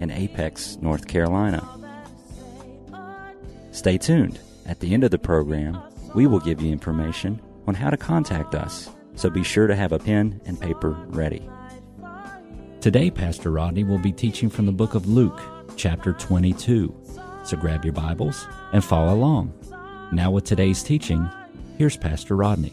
in Apex, North Carolina. Stay tuned. At the end of the program, we will give you information on how to contact us, so be sure to have a pen and paper ready. Today, Pastor Rodney will be teaching from the book of Luke, chapter 22. So grab your Bibles and follow along. Now, with today's teaching, here's Pastor Rodney.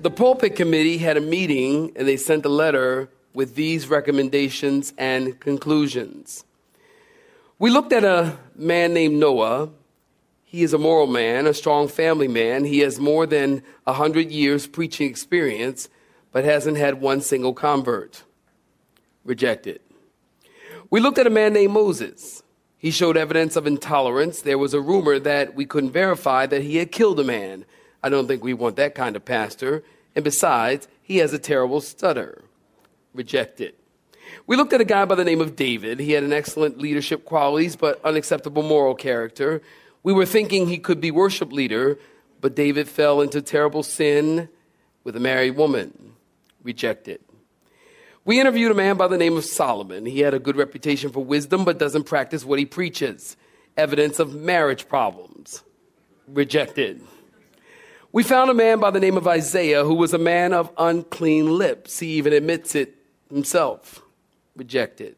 The pulpit committee had a meeting and they sent a letter with these recommendations and conclusions. We looked at a man named Noah. He is a moral man, a strong family man. He has more than a hundred years preaching experience, but hasn't had one single convert. Rejected. We looked at a man named Moses. He showed evidence of intolerance. There was a rumor that we couldn't verify that he had killed a man. I don't think we want that kind of pastor. And besides, he has a terrible stutter rejected. We looked at a guy by the name of David. He had an excellent leadership qualities, but unacceptable moral character. We were thinking he could be worship leader, but David fell into terrible sin with a married woman. Rejected. We interviewed a man by the name of Solomon. He had a good reputation for wisdom, but doesn't practice what he preaches. Evidence of marriage problems. Rejected. We found a man by the name of Isaiah who was a man of unclean lips. He even admits it himself rejected.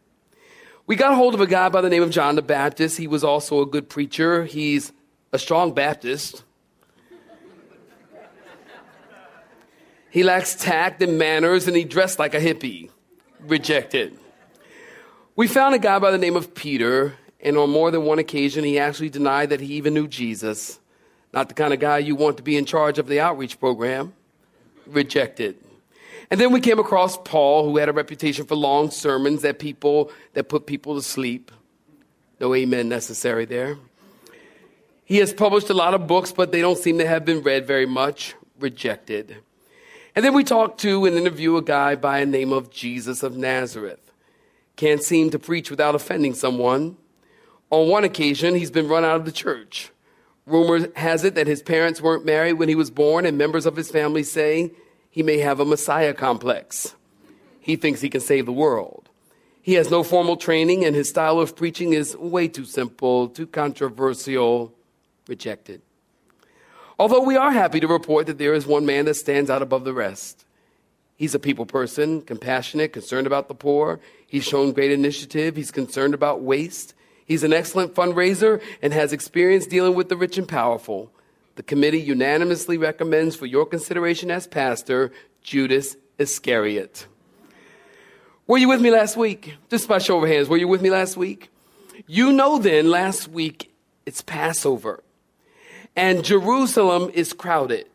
We got hold of a guy by the name of John the Baptist. He was also a good preacher. He's a strong Baptist. He lacks tact and manners, and he dressed like a hippie. Rejected. We found a guy by the name of Peter, and on more than one occasion, he actually denied that he even knew Jesus. Not the kind of guy you want to be in charge of the outreach program. Rejected. And then we came across Paul, who had a reputation for long sermons that people that put people to sleep. No amen necessary there. He has published a lot of books, but they don't seem to have been read very much. Rejected. And then we talked to and interview a guy by the name of Jesus of Nazareth. Can't seem to preach without offending someone. On one occasion, he's been run out of the church. Rumor has it that his parents weren't married when he was born, and members of his family say he may have a Messiah complex. He thinks he can save the world. He has no formal training, and his style of preaching is way too simple, too controversial, rejected. Although we are happy to report that there is one man that stands out above the rest. He's a people person, compassionate, concerned about the poor. He's shown great initiative. He's concerned about waste. He's an excellent fundraiser and has experience dealing with the rich and powerful. The committee unanimously recommends for your consideration as pastor Judas Iscariot. Were you with me last week? Just by show of hands, were you with me last week? You know then, last week it's Passover and Jerusalem is crowded.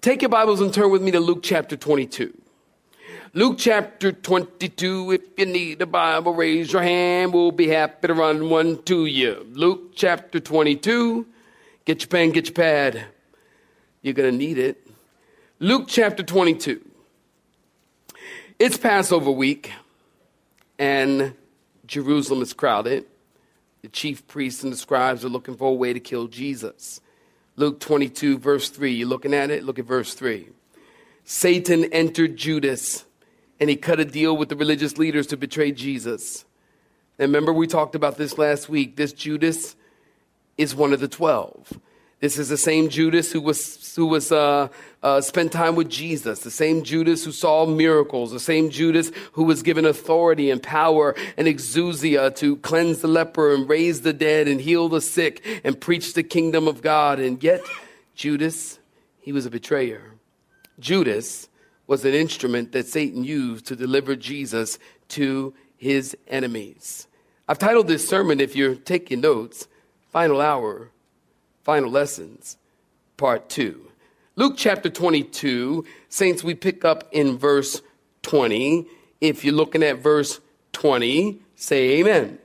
Take your Bibles and turn with me to Luke chapter 22. Luke chapter 22, if you need a Bible, raise your hand. We'll be happy to run one to you. Luke chapter 22, Get your pen, get your pad. You're going to need it. Luke chapter 22. It's Passover week, and Jerusalem is crowded. The chief priests and the scribes are looking for a way to kill Jesus. Luke 22, verse 3. You looking at it? Look at verse 3. Satan entered Judas, and he cut a deal with the religious leaders to betray Jesus. And remember, we talked about this last week. This Judas is one of the twelve. This is the same Judas who was who was uh, uh, spent time with Jesus, the same Judas who saw miracles, the same Judas who was given authority and power and exousia to cleanse the leper and raise the dead and heal the sick and preach the kingdom of God. And yet, Judas, he was a betrayer. Judas was an instrument that Satan used to deliver Jesus to his enemies. I've titled this sermon, if you're taking notes, Final Hour, Final Lessons, Part 2. Luke chapter 22, Saints, we pick up in verse 20. If you're looking at verse 20, Say amen.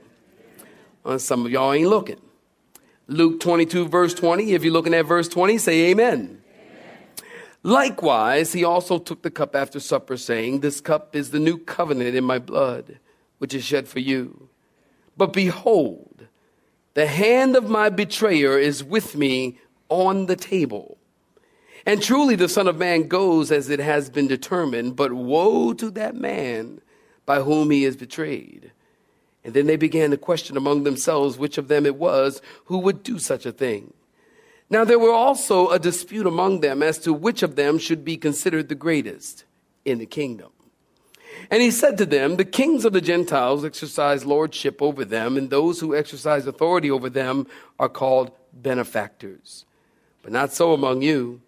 Uh, some of y'all ain't looking. Luke 22, verse 20. If you're looking at verse 20, say amen. Likewise, he also took the cup after supper, saying, This cup is the new covenant in my blood, which is shed for you. But behold, the hand of my betrayer is with me on the table. And truly the Son of Man goes as it has been determined, but woe to that man by whom he is betrayed. And then they began to question among themselves which of them it was who would do such a thing. Now there were also a dispute among them as to which of them should be considered the greatest in the kingdom. And he said to them, The kings of the Gentiles exercise lordship over them, and those who exercise authority over them are called benefactors. But not so among you.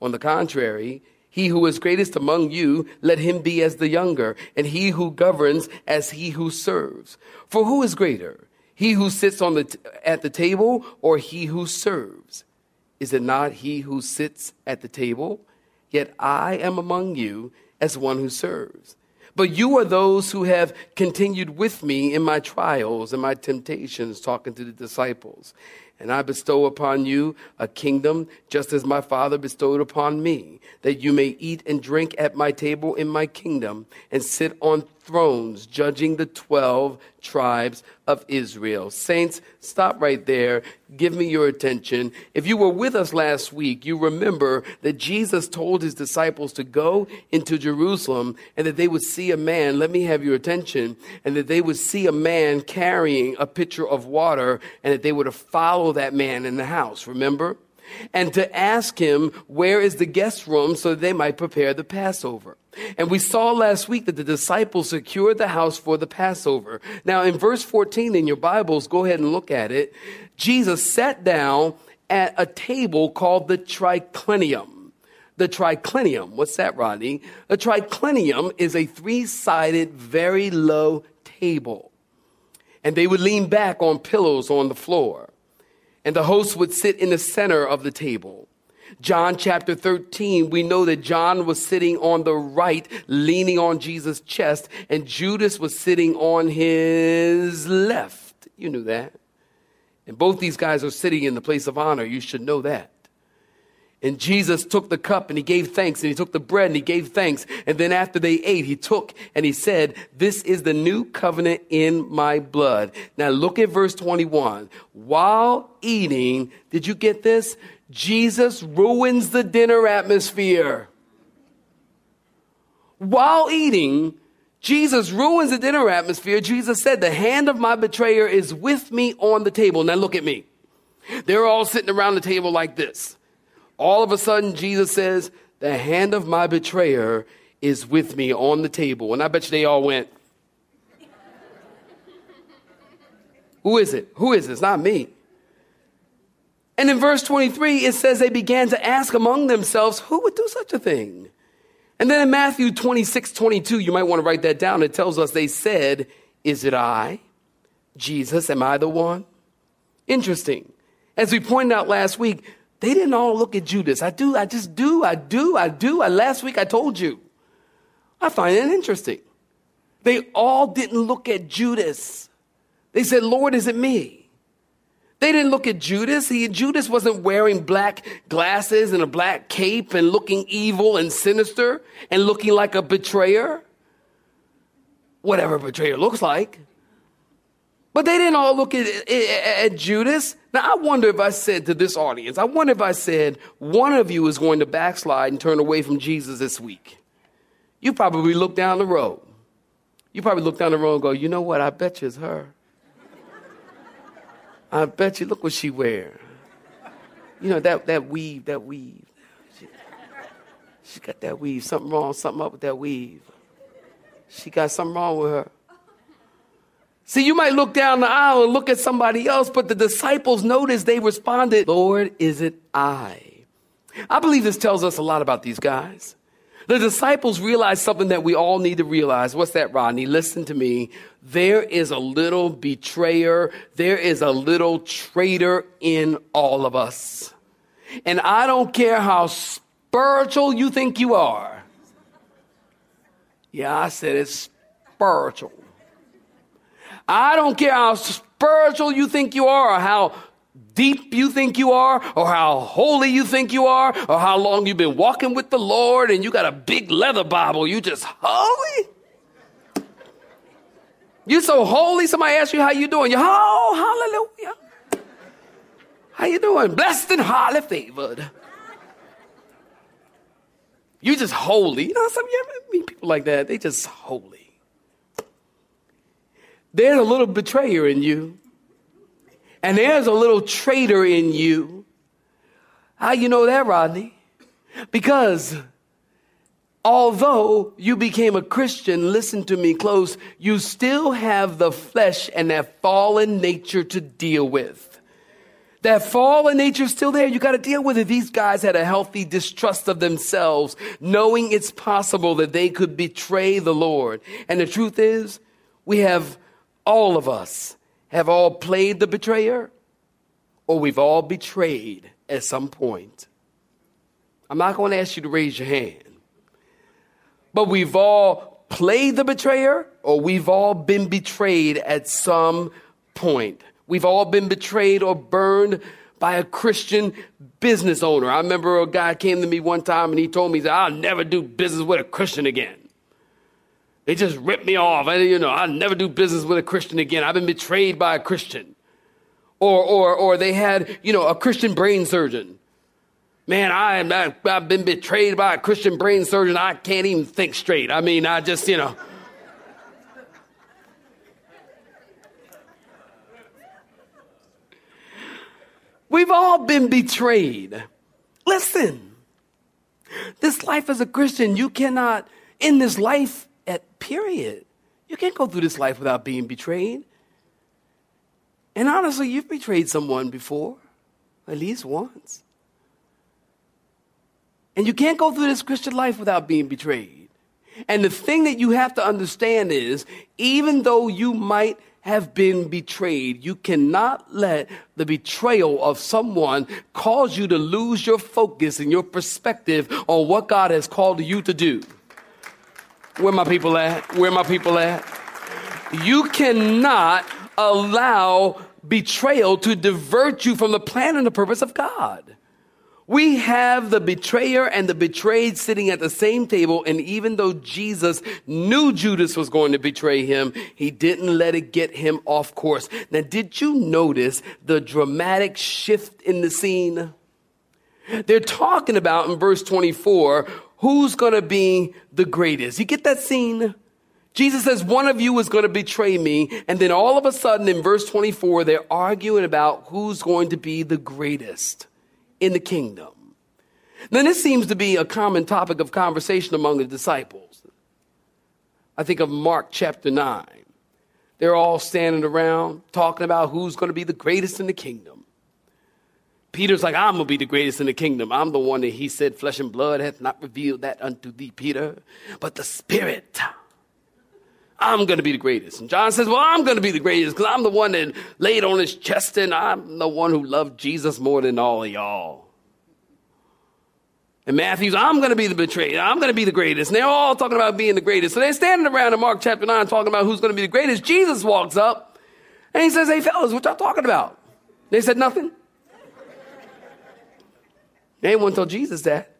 On the contrary, he who is greatest among you, let him be as the younger, and he who governs as he who serves. For who is greater, he who sits on the t- at the table or he who serves? Is it not he who sits at the table? Yet I am among you as one who serves. But you are those who have continued with me in my trials and my temptations, talking to the disciples. And I bestow upon you a kingdom, just as my Father bestowed upon me, that you may eat and drink at my table in my kingdom, and sit on thrones, judging the 12 tribes of Israel. Saints, stop right there. Give me your attention. If you were with us last week, you remember that Jesus told his disciples to go into Jerusalem and that they would see a man, let me have your attention, and that they would see a man carrying a pitcher of water and that they were to follow that man in the house. Remember? and to ask him where is the guest room so they might prepare the Passover. And we saw last week that the disciples secured the house for the Passover. Now, in verse 14 in your Bibles, go ahead and look at it. Jesus sat down at a table called the triclinium. The triclinium, what's that, Rodney? A triclinium is a three sided, very low table. And they would lean back on pillows on the floor and the host would sit in the center of the table. John chapter 13, we know that John was sitting on the right, leaning on Jesus' chest, and Judas was sitting on his left. You knew that. And both these guys are sitting in the place of honor. You should know that. And Jesus took the cup and he gave thanks and he took the bread and he gave thanks. And then after they ate, he took and he said, this is the new covenant in my blood. Now look at verse 21. While eating, did you get this? Jesus ruins the dinner atmosphere. While eating, Jesus ruins the dinner atmosphere. Jesus said, the hand of my betrayer is with me on the table. Now look at me. They're all sitting around the table like this. All of a sudden, Jesus says, The hand of my betrayer is with me on the table. And I bet you they all went, Who is it? Who is it? It's not me. And in verse 23, it says they began to ask among themselves, Who would do such a thing? And then in Matthew 26, 22, you might want to write that down. It tells us they said, Is it I? Jesus, am I the one? Interesting. As we pointed out last week, they didn't all look at Judas. I do, I just do, I do, I do. I, last week I told you. I find it interesting. They all didn't look at Judas. They said, Lord, is it me? They didn't look at Judas. He, Judas wasn't wearing black glasses and a black cape and looking evil and sinister and looking like a betrayer. Whatever a betrayer looks like. But they didn't all look at, at, at, Judas. Now, I wonder if I said to this audience, I wonder if I said, one of you is going to backslide and turn away from Jesus this week. You probably look down the road. You probably look down the road and go, you know what? I bet you it's her. I bet you, look what she wear. You know, that, that weave, that weave. She, she got that weave. Something wrong, something up with that weave. She got something wrong with her. See, you might look down the aisle and look at somebody else, but the disciples noticed they responded, Lord, is it I? I believe this tells us a lot about these guys. The disciples realized something that we all need to realize. What's that, Rodney? Listen to me. There is a little betrayer. There is a little traitor in all of us. And I don't care how spiritual you think you are. Yeah, I said it's spiritual. I don't care how spiritual you think you are or how deep you think you are or how holy you think you are or how long you've been walking with the Lord and you got a big leather Bible. You just holy? You so holy. Somebody asks you how you doing. You oh hallelujah. How you doing? Blessed and highly favored. You just holy. You know, some you ever meet people like that. They just holy. There's a little betrayer in you. And there's a little traitor in you. How you know that, Rodney? Because although you became a Christian, listen to me close, you still have the flesh and that fallen nature to deal with. That fallen nature is still there. You got to deal with it. These guys had a healthy distrust of themselves, knowing it's possible that they could betray the Lord. And the truth is, we have all of us have all played the betrayer or we've all betrayed at some point. I'm not going to ask you to raise your hand, but we've all played the betrayer or we've all been betrayed at some point. We've all been betrayed or burned by a Christian business owner. I remember a guy came to me one time and he told me, I'll never do business with a Christian again. They just ripped me off. I, you know, I'll never do business with a Christian again. I've been betrayed by a Christian. Or, or, or they had, you know, a Christian brain surgeon. Man, I, I, I've been betrayed by a Christian brain surgeon. I can't even think straight. I mean, I just, you know. We've all been betrayed. Listen, this life as a Christian, you cannot, in this life, period, you can't go through this life without being betrayed. And honestly, you've betrayed someone before, at least once. And you can't go through this Christian life without being betrayed. And the thing that you have to understand is, even though you might have been betrayed. You cannot let the betrayal of someone cause you to lose your focus and your perspective on what God has called you to do. Where my people at? Where my people at? You cannot allow betrayal to divert you from the plan and the purpose of God. We have the betrayer and the betrayed sitting at the same table. And even though Jesus knew Judas was going to betray him, he didn't let it get him off course. Now, did you notice the dramatic shift in the scene? They're talking about in verse 24 who's going to be the greatest. You get that scene? Jesus says, one of you is going to betray me. And then all of a sudden in verse 24, they're arguing about who's going to be the greatest in the kingdom. Now, this seems to be a common topic of conversation among the disciples. I think of Mark chapter 9. They're all standing around talking about who's going to be the greatest in the kingdom. Peter's like, I'm going to be the greatest in the kingdom. I'm the one that he said, flesh and blood hath not revealed that unto thee, Peter, but the Spirit. I'm going to be the greatest. And John says, Well, I'm going to be the greatest because I'm the one that laid on his chest and I'm the one who loved Jesus more than all of y'all. And Matthew's, I'm going to be the betrayer. I'm going to be the greatest. And they're all talking about being the greatest. So they're standing around in Mark chapter 9 talking about who's going to be the greatest. Jesus walks up and he says, Hey, fellas, what y'all talking about? They said nothing. Anyone told Jesus that.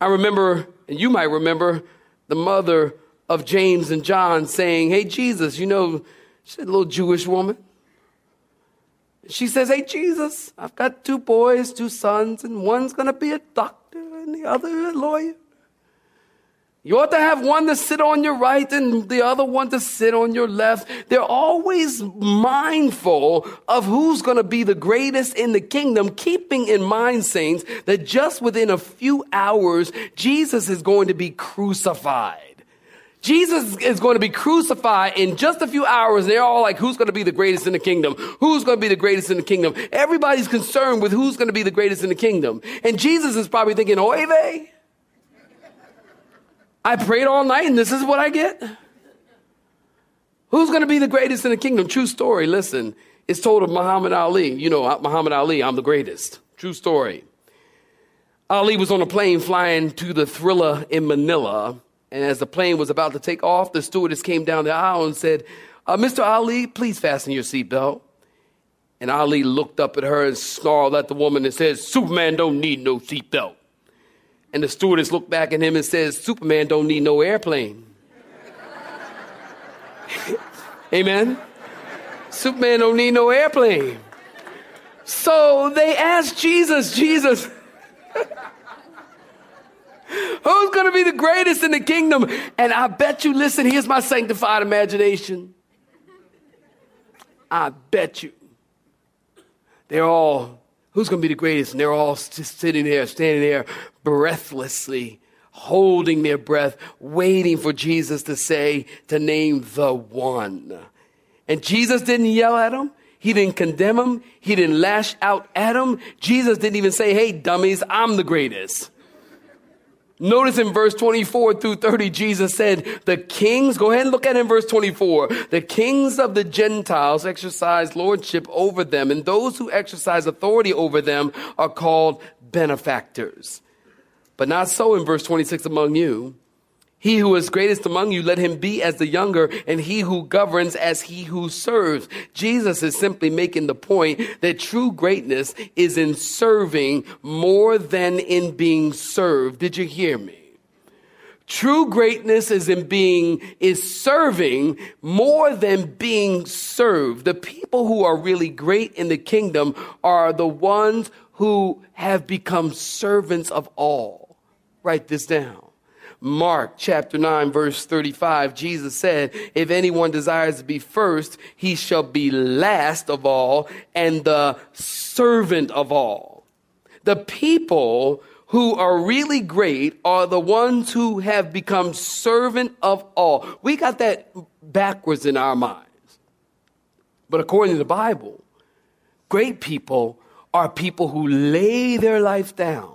I remember, and you might remember, the mother of James and John saying, Hey, Jesus, you know, she's a little Jewish woman. She says, Hey, Jesus, I've got two boys, two sons, and one's going to be a doctor and the other a lawyer. You ought to have one to sit on your right and the other one to sit on your left. They're always mindful of who's going to be the greatest in the kingdom, keeping in mind, saints, that just within a few hours, Jesus is going to be crucified. Jesus is going to be crucified in just a few hours. They're all like, who's going to be the greatest in the kingdom? Who's going to be the greatest in the kingdom? Everybody's concerned with who's going to be the greatest in the kingdom. And Jesus is probably thinking, oy vey. I prayed all night and this is what I get. Who's going to be the greatest in the kingdom? True story. Listen, it's told of Muhammad Ali. You know, Muhammad Ali, I'm the greatest. True story. Ali was on a plane flying to the thriller in Manila and as the plane was about to take off, the stewardess came down the aisle and said, Uh, Mr. Ali, please fasten your seatbelt. And Ali looked up at her and snarled at the woman and said, Superman don't need no seatbelt. And the stewardess looked back at him and says, Superman don't need no airplane. Amen. Superman don't need no airplane. So they asked Jesus, Jesus, who's going to be the greatest in the kingdom? And I bet you, listen, here's my sanctified imagination. I bet you they're all, who's going to be the greatest? And they're all just sitting there, standing there breathlessly, holding their breath, waiting for Jesus to say, to name the one. And Jesus didn't yell at them. He didn't condemn them. He didn't lash out at them. Jesus didn't even say, hey, dummies, I'm the greatest. Notice in verse 24 through 30, Jesus said, the kings, go ahead and look at it in verse 24. The kings of the Gentiles exercise lordship over them, and those who exercise authority over them are called benefactors. But not so in verse 26 among you. He who is greatest among you, let him be as the younger, and he who governs as he who serves. Jesus is simply making the point that true greatness is in serving more than in being served. Did you hear me? True greatness is in being, is serving more than being served. The people who are really great in the kingdom are the ones who have become servants of all. Write this down. Mark chapter 9, verse 35, Jesus said, If anyone desires to be first, he shall be last of all and the servant of all. The people who are really great are the ones who have become servant of all. We got that backwards in our minds. But according to the Bible, great people are people who lay their life down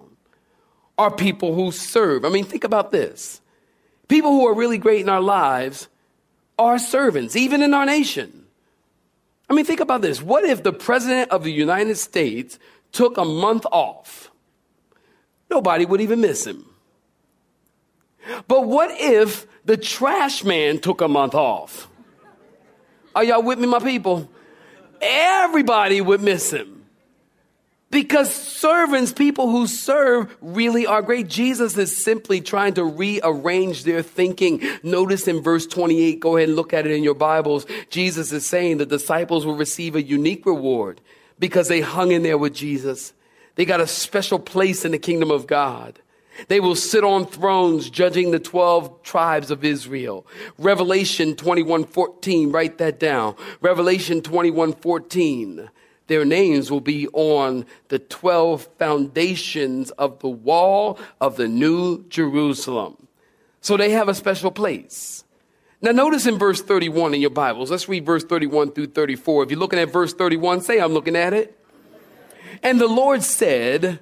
are people who serve. I mean, think about this. People who are really great in our lives are servants, even in our nation. I mean, think about this. What if the President of the United States took a month off? Nobody would even miss him. But what if the trash man took a month off? Are y'all with me, my people? Everybody would miss him. Because servants, people who serve, really are great. Jesus is simply trying to rearrange their thinking. Notice in verse 28, go ahead and look at it in your Bibles. Jesus is saying the disciples will receive a unique reward because they hung in there with Jesus. They got a special place in the kingdom of God. They will sit on thrones judging the 12 tribes of Israel. Revelation 21:14, write that down. Revelation 21:14. Their names will be on the 12 foundations of the wall of the New Jerusalem. So they have a special place. Now, notice in verse 31 in your Bibles, let's read verse 31 through 34. If you're looking at verse 31, say, I'm looking at it. And the Lord said,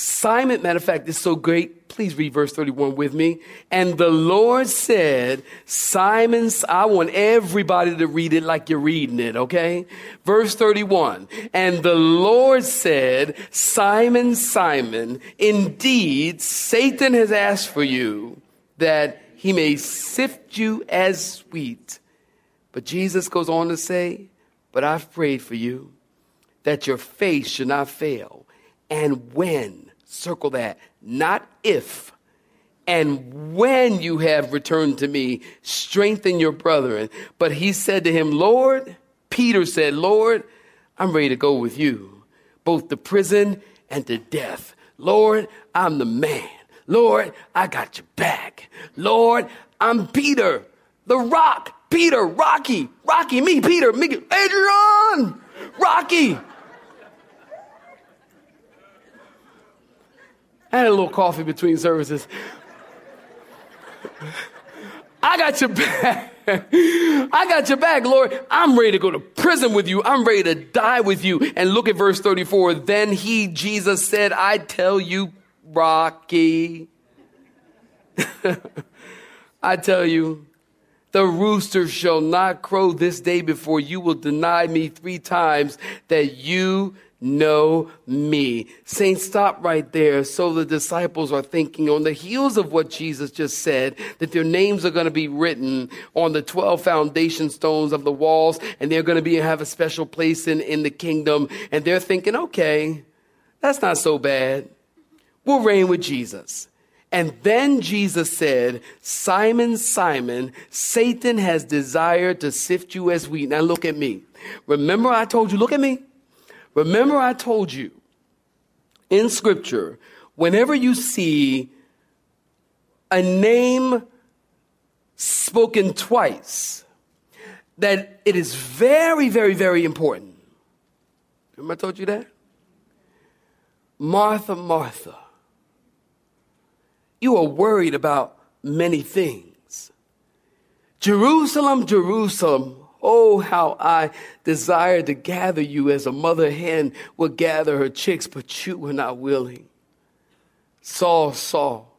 Simon, matter of fact, is so great. Please read verse 31 with me. And the Lord said, Simon, I want everybody to read it like you're reading it, okay? Verse 31. And the Lord said, Simon, Simon, indeed, Satan has asked for you that he may sift you as wheat. But Jesus goes on to say, But I've prayed for you that your faith should not fail. And when Circle that. Not if. And when you have returned to me, strengthen your brethren. But he said to him, Lord, Peter said, Lord, I'm ready to go with you, both to prison and to death. Lord, I'm the man. Lord, I got your back. Lord, I'm Peter, the rock. Peter, Rocky, Rocky, me, Peter, me, Adrian, Rocky. I had a little coffee between services. I got your back. I got your back, Lord. I'm ready to go to prison with you. I'm ready to die with you. And look at verse 34. Then he, Jesus, said, I tell you, Rocky, I tell you, the rooster shall not crow this day before you will deny me three times that you know me. Saints, stop right there. So the disciples are thinking on the heels of what Jesus just said, that their names are going to be written on the 12 foundation stones of the walls, and they're going to be have a special place in, in the kingdom. And they're thinking, okay, that's not so bad. We'll reign with Jesus. And then Jesus said, Simon, Simon, Satan has desired to sift you as wheat. Now look at me. Remember I told you, look at me. Remember I told you in scripture, whenever you see a name spoken twice, that it is very, very, very important. Remember I told you that? Martha, Martha you are worried about many things. Jerusalem, Jerusalem, oh, how I desire to gather you as a mother hen will gather her chicks, but you were not willing. Saul, Saul,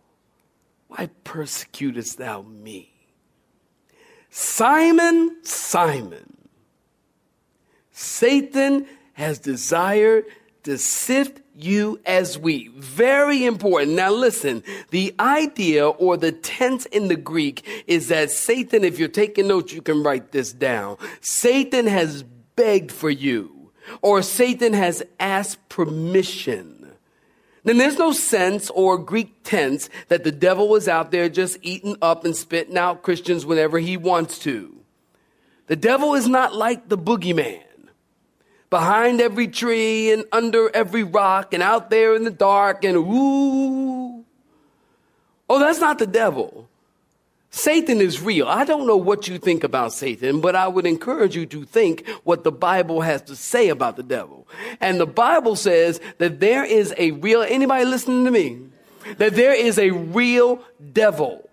why persecutest thou me? Simon, Simon, Satan has desired to sift you as we. Very important. Now listen, the idea or the tense in the Greek is that Satan, if you're taking notes, you can write this down. Satan has begged for you or Satan has asked permission. Then there's no sense or Greek tense that the devil was out there just eating up and spitting out Christians whenever he wants to. The devil is not like the boogeyman behind every tree and under every rock and out there in the dark and ooh. Oh, that's not the devil. Satan is real. I don't know what you think about Satan, but I would encourage you to think what the Bible has to say about the devil. And the Bible says that there is a real, anybody listening to me? That there is a real devil.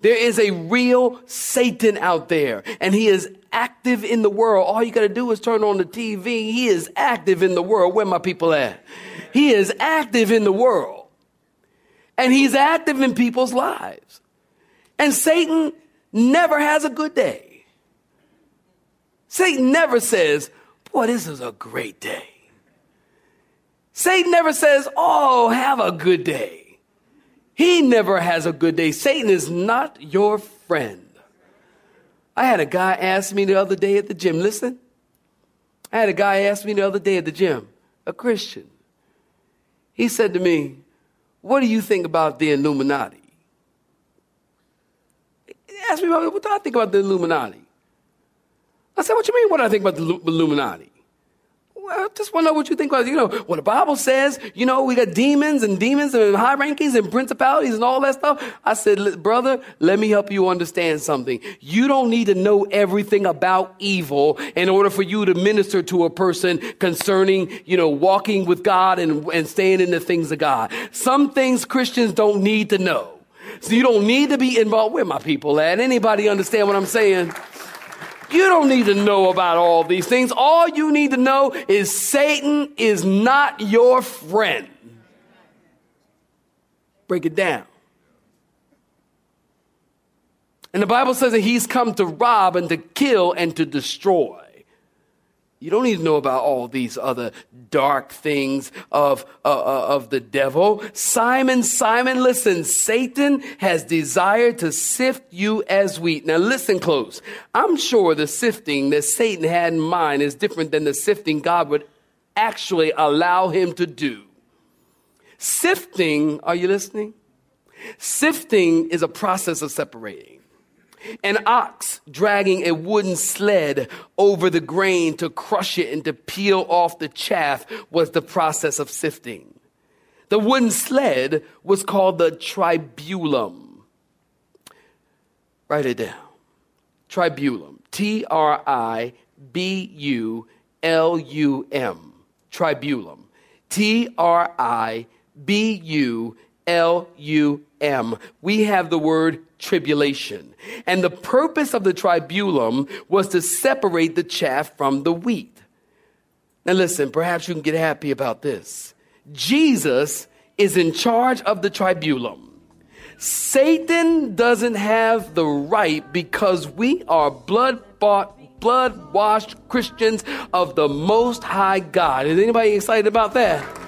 There is a real Satan out there, and he is active in the world. All you got to do is turn on the TV. He is active in the world. Where my people at? He is active in the world, and he's active in people's lives. And Satan never has a good day. Satan never says, Boy, this is a great day. Satan never says, Oh, have a good day. He never has a good day. Satan is not your friend. I had a guy ask me the other day at the gym, listen. I had a guy ask me the other day at the gym, a Christian. He said to me, What do you think about the Illuminati? He asked me, What do I think about the Illuminati? I said, What do you mean, what do I think about the Illuminati? Well, I just want to know what you think about, you know, what the Bible says, you know, we got demons and demons and high rankings and principalities and all that stuff. I said, brother, let me help you understand something. You don't need to know everything about evil in order for you to minister to a person concerning, you know, walking with God and, and staying in the things of God. Some things Christians don't need to know. So you don't need to be involved. Where my people at? Anybody understand what I'm saying? You don't need to know about all these things. All you need to know is Satan is not your friend. Break it down. And the Bible says that he's come to rob and to kill and to destroy. You don't need to know about all these other dark things of, uh, uh, of the devil. Simon, Simon, listen, Satan has desired to sift you as wheat. Now listen close. I'm sure the sifting that Satan had in mind is different than the sifting God would actually allow him to do. Sifting, are you listening? Sifting is a process of separating. An ox dragging a wooden sled over the grain to crush it and to peel off the chaff was the process of sifting. The wooden sled was called the tribulum. Write it down. Tribulum. T R I B U L U M. Tribulum. T R I B U L U M. We have the word tribulation. And the purpose of the tribulum was to separate the chaff from the wheat. Now, listen, perhaps you can get happy about this. Jesus is in charge of the tribulum. Satan doesn't have the right because we are blood bought, blood washed Christians of the Most High God. Is anybody excited about that?